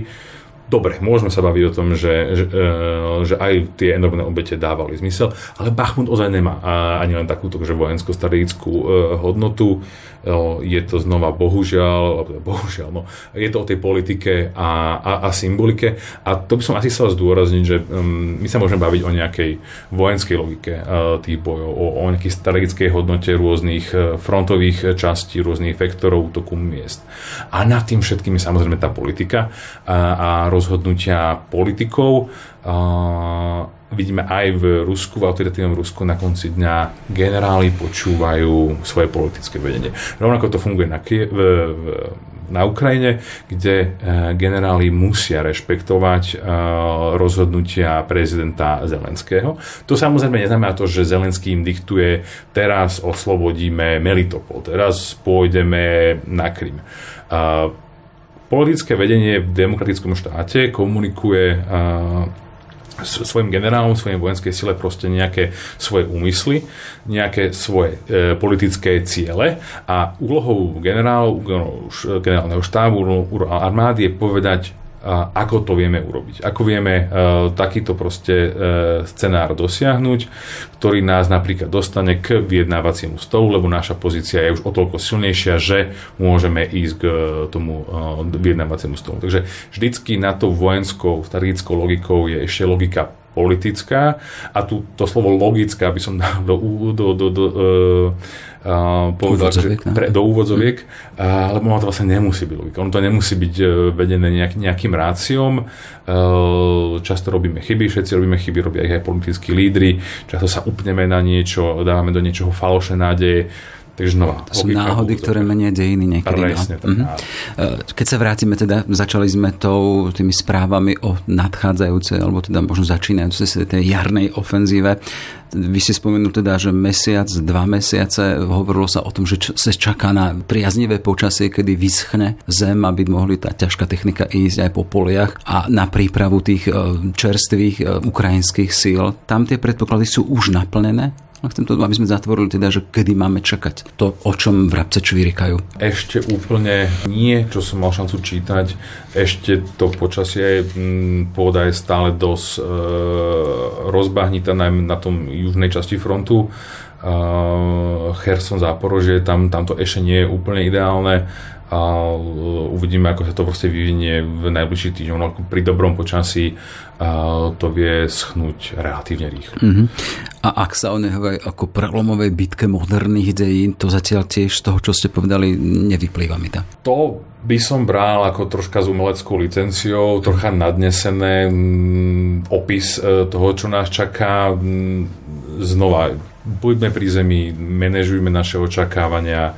Dobre, môžeme sa baviť o tom, že, že, e, že aj tie enormné obete dávali zmysel, ale Bachmut ozaj nemá ani len takúto že vojensko-strategickú e, hodnotu. E, je to znova bohužiaľ, bohužiaľ, no, je to o tej politike a, a, a symbolike a to by som asi chcel zdôrazniť, že um, my sa môžeme baviť o nejakej vojenskej logike uh, tých bojov, o, o nejakej strategickej hodnote rôznych frontových častí, rôznych vektorov útoku miest. A nad tým všetkým je samozrejme tá politika a, a rozhodnutia politikov. Vidíme aj v Rusku, v autoritatívnom Rusku na konci dňa generáli počúvajú svoje politické vedenie. Rovnako to funguje na v, v, na Ukrajine, kde e, generáli musia rešpektovať e, rozhodnutia prezidenta Zelenského. To samozrejme neznamená to, že Zelenský im diktuje teraz oslobodíme Melitopol, teraz pôjdeme na Krym. Politické vedenie v demokratickom štáte komunikuje svojim generálom, svojim vojenskej sile proste nejaké svoje úmysly, nejaké svoje e, politické ciele a úlohou generálov, generálneho štábu, armády je povedať ako to vieme urobiť. Ako vieme uh, takýto proste uh, scenár dosiahnuť, ktorý nás napríklad dostane k vyjednávaciemu stolu, lebo naša pozícia je už o toľko silnejšia, že môžeme ísť k uh, tomu vyjednávaciemu stolu. Takže vždycky na to vojenskou, strategickou logikou je ešte logika politická a tu to slovo logická by som dal do, do, do, do uh, povedal, že no. pre, do úvodzoviek, uh, lebo ono to vlastne nemusí byť logika. Ono to nemusí byť uh, vedené nejak, nejakým ráciom. Uh, často robíme chyby, všetci robíme chyby, robia ich aj politickí lídry. Často sa upneme na niečo, dávame do niečoho falošné nádeje. Takže znova. To sú náhody, ktoré menia dejiny niekedy. Presne, no. mhm. Keď sa vrátime teda, začali sme tou, tými správami o nadchádzajúcej, alebo teda možno začínajúcej sa tej jarnej ofenzíve. Vy ste spomenuli teda, že mesiac, dva mesiace, hovorilo sa o tom, že sa čaká na priaznivé počasie, kedy vyschne zem, aby mohli tá ťažká technika ísť aj po poliach a na prípravu tých e, čerstvých e, ukrajinských síl. Tam tie predpoklady sú už naplnené? A chcem to, aby sme zatvorili teda, že kedy máme čakať to, o čom vrabce čvírikajú. Ešte úplne nie, čo som mal šancu čítať. Ešte to počasie mm, pôda je stále dosť e, rozbahnitá, najmä na tom južnej časti frontu. Uh, Cherson, Záporožie, tam, tam to ešte nie je úplne ideálne a uvidíme, ako sa to proste vyvinie v najbližších týždňoch. No, pri dobrom počasí to vie schnúť relatívne rýchlo. Uh-huh. A ak sa o neho ako prelomovej bitke moderných dejín, to zatiaľ tiež z toho, čo ste povedali, nevyplýva mi to. To by som bral ako troška s umeleckou licenciou, trocha nadnesené m, opis e, toho, čo nás čaká. M, znova, buďme pri zemi, manažujme naše očakávania,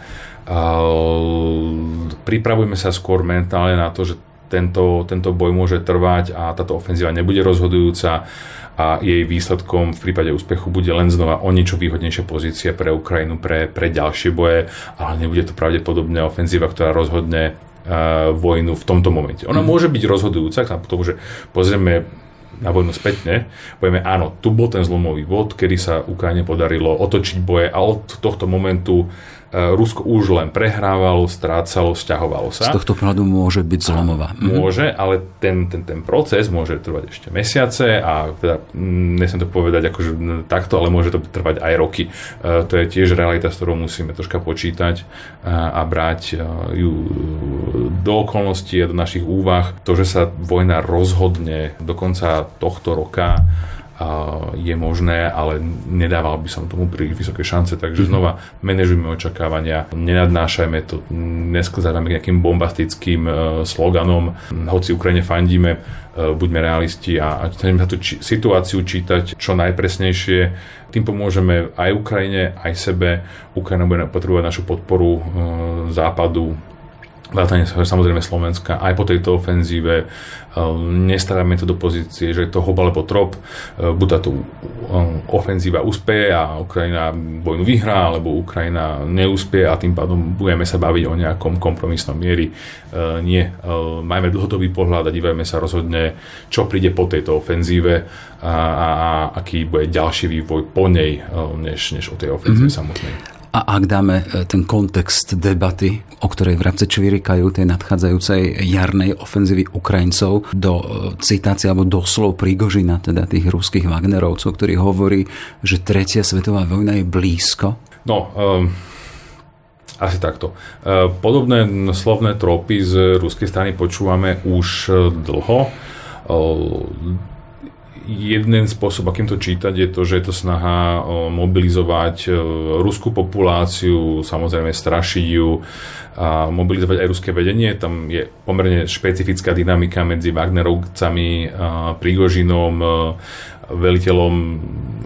pripravujme sa skôr mentálne na to, že tento, tento boj môže trvať a táto ofenzíva nebude rozhodujúca a jej výsledkom v prípade úspechu bude len znova o niečo výhodnejšia pozícia pre Ukrajinu pre, pre ďalšie boje, ale nebude to pravdepodobne ofenzíva, ktorá rozhodne uh, vojnu v tomto momente. Ona mm. môže byť rozhodujúca, k tomu, že pozrieme na vojnu spätne, povieme áno, tu bol ten zlomový bod, kedy sa Ukrajine podarilo otočiť boje a od tohto momentu Rusko už len prehrávalo, strácalo, stiahovalo sa. Z tohto pohľadu môže byť zlomová. Mhm. Môže, ale ten, ten, ten proces môže trvať ešte mesiace a teda mm, nesem to povedať akože takto, ale môže to trvať aj roky. E, to je tiež realita, s ktorou musíme troška počítať a, a brať e, ju do okolností a do našich úvah. To, že sa vojna rozhodne do konca tohto roka, je možné, ale nedával by som tomu príliš vysoké šance, takže mm-hmm. znova manažujme očakávania, nenadnášajme to, nesklzávame nejakým bombastickým uh, sloganom, hoci Ukrajine fandíme, uh, buďme realisti a, a chceme sa tú či, situáciu čítať čo najpresnejšie, tým pomôžeme aj Ukrajine, aj sebe. Ukrajina bude potrebovať našu podporu uh, západu, vrátane samozrejme Slovenska aj po tejto ofenzíve. Ehm, nestaráme to do pozície, že to hob alebo trop. Ehm, buď táto ehm, ofenzíva úspeje a Ukrajina vojnu vyhrá, alebo Ukrajina neúspie a tým pádom budeme sa baviť o nejakom kompromisnom miery. Nie. Majme dlhodobý pohľad a dívajme sa rozhodne, čo príde po tejto ofenzíve a, a, a aký bude ďalší vývoj po nej, než, než o tej ofenzíve mm-hmm. samotnej. A ak dáme e, ten kontext debaty, o ktorej vrabce čvirikajú tej nadchádzajúcej jarnej ofenzívy Ukrajincov do e, citácie alebo doslov Prigožina, teda tých ruských Wagnerovcov, ktorý hovorí, že tretia svetová vojna je blízko? No, um, asi takto. E, podobné slovné tropy z ruskej strany počúvame už dlho jeden spôsob, akým to čítať, je to, že je to snaha mobilizovať ruskú populáciu, samozrejme strašiť ju, a mobilizovať aj ruské vedenie. Tam je pomerne špecifická dynamika medzi Wagnerovcami, Prigožinom, veliteľom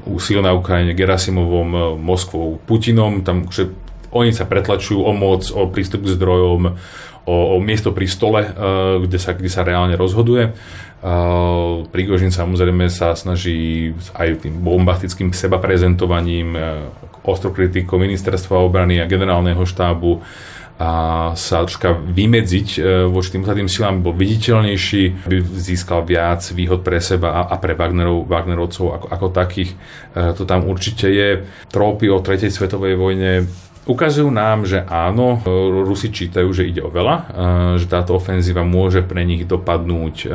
úsil na Ukrajine, Gerasimovom, Moskvou, Putinom. Tam, že oni sa pretlačujú o moc, o prístup k zdrojom, o, o miesto pri stole, kde sa, kde sa reálne rozhoduje. Prigožin samozrejme sa snaží aj tým bombastickým seba prezentovaním, ostokritikou ministerstva obrany a generálneho štábu a sa troška vymedziť e, voči tým tým silám, bol viditeľnejší, aby získal viac výhod pre seba a, a pre Wagnerov, Wagnerovcov ako, ako takých. E, to tam určite je. Trópy o tretej svetovej vojne Ukazujú nám, že áno, Rusi čítajú, že ide o veľa, že táto ofenzíva môže pre nich dopadnúť e,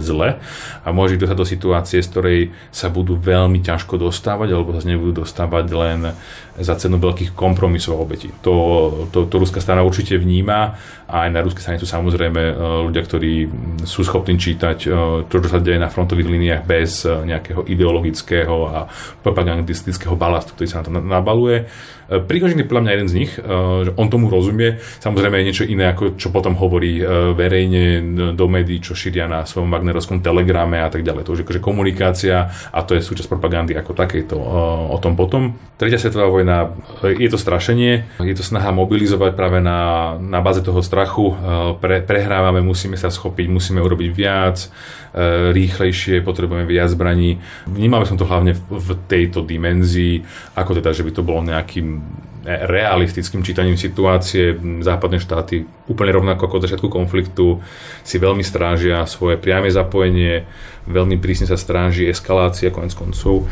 zle a môže ich dostať do situácie, z ktorej sa budú veľmi ťažko dostávať alebo sa nebudú dostávať len za cenu veľkých kompromisov obetí. To, to, to ruská strana určite vníma a aj na ruskej strane sú samozrejme e, ľudia, ktorí sú schopní čítať e, to, čo sa deje na frontových líniách bez nejakého ideologického a propagandistického balastu, ktorý sa na to nabaluje. Prigožin je podľa mňa jeden z nich, že on tomu rozumie. Samozrejme je niečo iné, ako čo potom hovorí verejne do médií, čo šíria na svojom Wagnerovskom telegrame a tak ďalej. To už je akože komunikácia a to je súčasť propagandy ako takejto o tom potom. Tretia svetová vojna je to strašenie, je to snaha mobilizovať práve na, na báze toho strachu. Pre, prehrávame, musíme sa schopiť, musíme urobiť viac, rýchlejšie, potrebujeme viac zbraní. Vnímame som to hlavne v tejto dimenzii, ako teda, že by to bolo nejakým realistickým čítaním situácie. Západné štáty úplne rovnako ako od začiatku konfliktu si veľmi strážia svoje priame zapojenie, veľmi prísne sa stráži eskalácia konec koncov.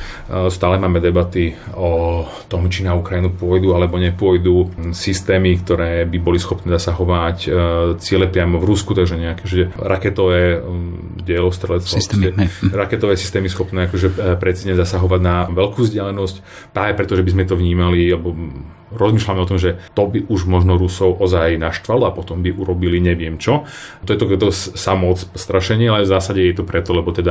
Stále máme debaty o tom, či na Ukrajinu pôjdu alebo nepôjdu systémy, ktoré by boli schopné zasahovať e, ciele priamo v Rusku, takže nejaké že raketové dielostrelectvo, systémy, raketové systémy schopné akože e, precízne zasahovať na veľkú vzdialenosť, práve preto, že by sme to vnímali, alebo rozmýšľame o tom, že to by už možno Rusov ozaj naštvalo a potom by urobili neviem čo. To je to, to samo strašenie, ale v zásade je to preto, lebo teda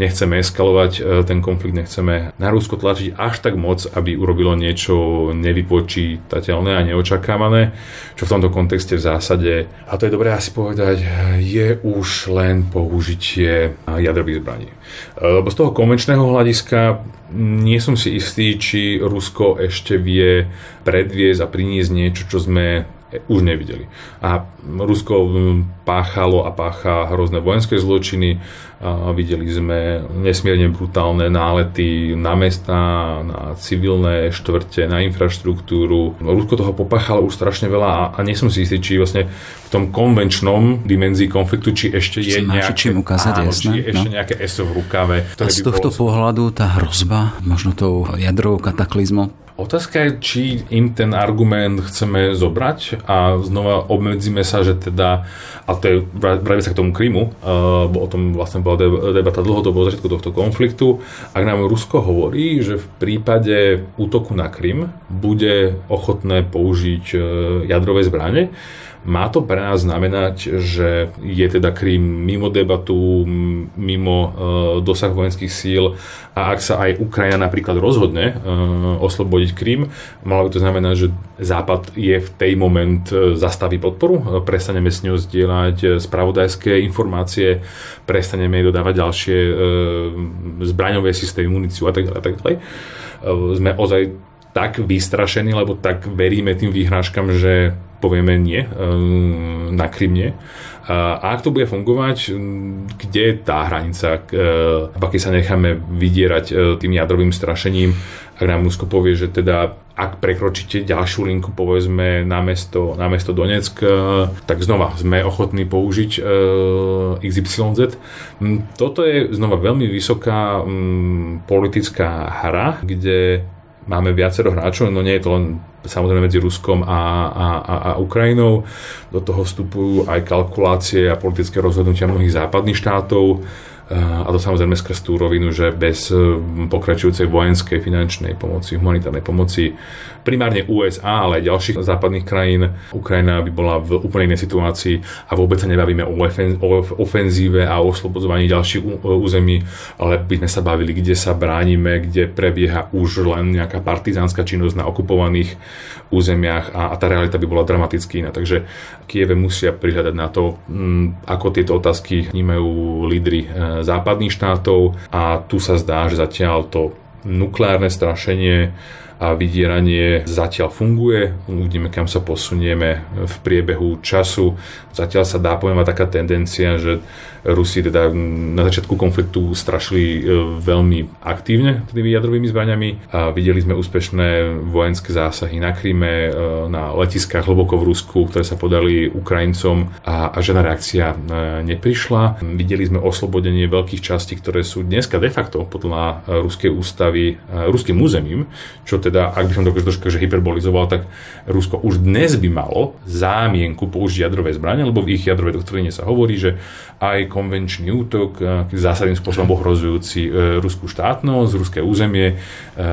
nechceme eskalovať e, ten konflikt, nechceme na Rusko tlačiť až tak moc, aby urobilo niečo nevypočítateľné a neočakávané, čo v tomto kontexte v zásade, a to je dobré asi povedať, je už len použitie jadrových zbraní. E, lebo z toho konvenčného hľadiska nie som si istý, či Rusko ešte vie predviesť a priniesť niečo, čo sme už nevideli. A Rusko páchalo a pácha hrozné vojenské zločiny. A videli sme nesmierne brutálne nálety na mesta, na civilné štvrte, na infraštruktúru. Rusko toho popáchalo už strašne veľa a, a nie som si istý, či vlastne v tom konvenčnom dimenzii konfliktu, či ešte je nejaké, čím ukázať, áno, jasné, či je ešte no. nejaké ESO v rukave. A z tohto bolo... pohľadu tá hrozba, možno tou jadrovou kataklizmom, Otázka je, či im ten argument chceme zobrať a znova obmedzíme sa, že teda, a to je, vrajme sa k tomu Krymu, uh, bo o tom vlastne bola debata dlhodobo od začiatku tohto konfliktu, ak nám Rusko hovorí, že v prípade útoku na Krym bude ochotné použiť uh, jadrové zbranie, má to pre nás znamenať, že je teda Krím mimo debatu, mimo e, dosah vojenských síl a ak sa aj Ukrajina napríklad rozhodne e, oslobodiť Krím, malo by to znamenať, že Západ je v tej moment e, zastaví podporu, e, prestaneme s ňou zdieľať e, spravodajské informácie, prestaneme jej dodávať ďalšie e, zbraňové systémy, muníciu a tak ďalej. tak ďalej. E, sme ozaj tak vystrašení, lebo tak veríme tým výhrážkam, že povieme nie, na Krymne. A ak to bude fungovať, kde je tá hranica, v akej sa necháme vydierať e, tým jadrovým strašením, ak nám Rusko povie, že teda ak prekročíte ďalšiu linku, povedzme na mesto, na mesto Donetsk, e, tak znova sme ochotní použiť e, XYZ. Toto je znova veľmi vysoká politická hra, kde máme viacero hráčov, no nie je to len samozrejme medzi Ruskom a, a, a, a Ukrajinou. Do toho vstupujú aj kalkulácie a politické rozhodnutia mnohých západných štátov. A to samozrejme skrz tú rovinu, že bez pokračujúcej vojenskej, finančnej pomoci, humanitárnej pomoci primárne USA, ale aj ďalších západných krajín, Ukrajina by bola v úplne inej situácii a vôbec sa nebavíme o, ofenzíve a o oslobodzovaní ďalších území, ale by sme sa bavili, kde sa bránime, kde prebieha už len nejaká partizánska činnosť na okupovaných územiach a, a tá realita by bola dramaticky iná. Takže Kieve musia prihľadať na to, mm, ako tieto otázky vnímajú lídry e, západných štátov a tu sa zdá, že zatiaľ to nukleárne strašenie a vydieranie zatiaľ funguje. Uvidíme, kam sa posunieme v priebehu času. Zatiaľ sa dá povedať taká tendencia, že Rusi teda na začiatku konfliktu strašili e, veľmi aktívne tými jadrovými zbraniami a videli sme úspešné vojenské zásahy na Kryme, e, na letiskách hlboko v Rusku, ktoré sa podali Ukrajincom a, a žiadna reakcia e, neprišla. Videli sme oslobodenie veľkých častí, ktoré sú dneska de facto podľa ruskej ústavy ruským územím, čo teda, ak by som to trošku že hyperbolizoval, tak Rusko už dnes by malo zámienku použiť jadrové zbranie, lebo v ich jadrovej doktríne sa hovorí, že aj konvenčný útok, zásadným spôsobom ohrozujúci e, ruskú štátnosť, ruské územie, e,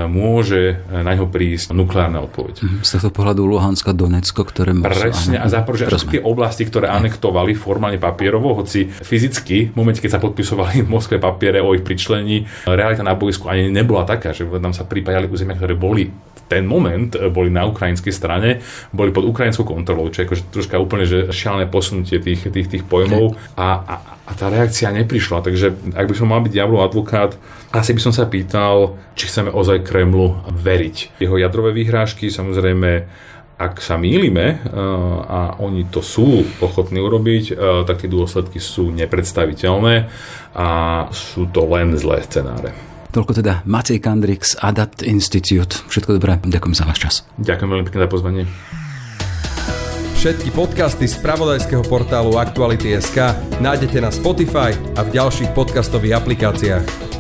môže e, na ňo prísť nukleárna odpoveď. Mhm, z tohto pohľadu Luhanska, Donecko, ktoré môžu... Presne, a záporože až tie oblasti, ktoré anektovali formálne papierovo, hoci fyzicky, v momente, keď sa podpisovali v Moskve papiere o ich pričlení, realita na bojsku ani nebola taká, že tam sa pripájali územia, ktoré boli ten moment boli na ukrajinskej strane, boli pod ukrajinskou kontrolou, čo je akože troška úplne že šialené posunutie tých, tých, tých pojmov a, a, a tá reakcia neprišla. Takže ak by som mal byť diablov advokát, asi by som sa pýtal, či chceme ozaj Kremlu veriť. Jeho jadrové vyhrážky samozrejme ak sa mýlime uh, a oni to sú ochotní urobiť, uh, tak tie dôsledky sú nepredstaviteľné a sú to len zlé scenáre. Toľko teda Matej Kandrix, Adapt Institute. Všetko dobré, ďakujem za váš čas. Ďakujem veľmi pekne za pozvanie. Všetky podcasty z pravodajského portálu Aktuality.sk nájdete na Spotify a v ďalších podcastových aplikáciách.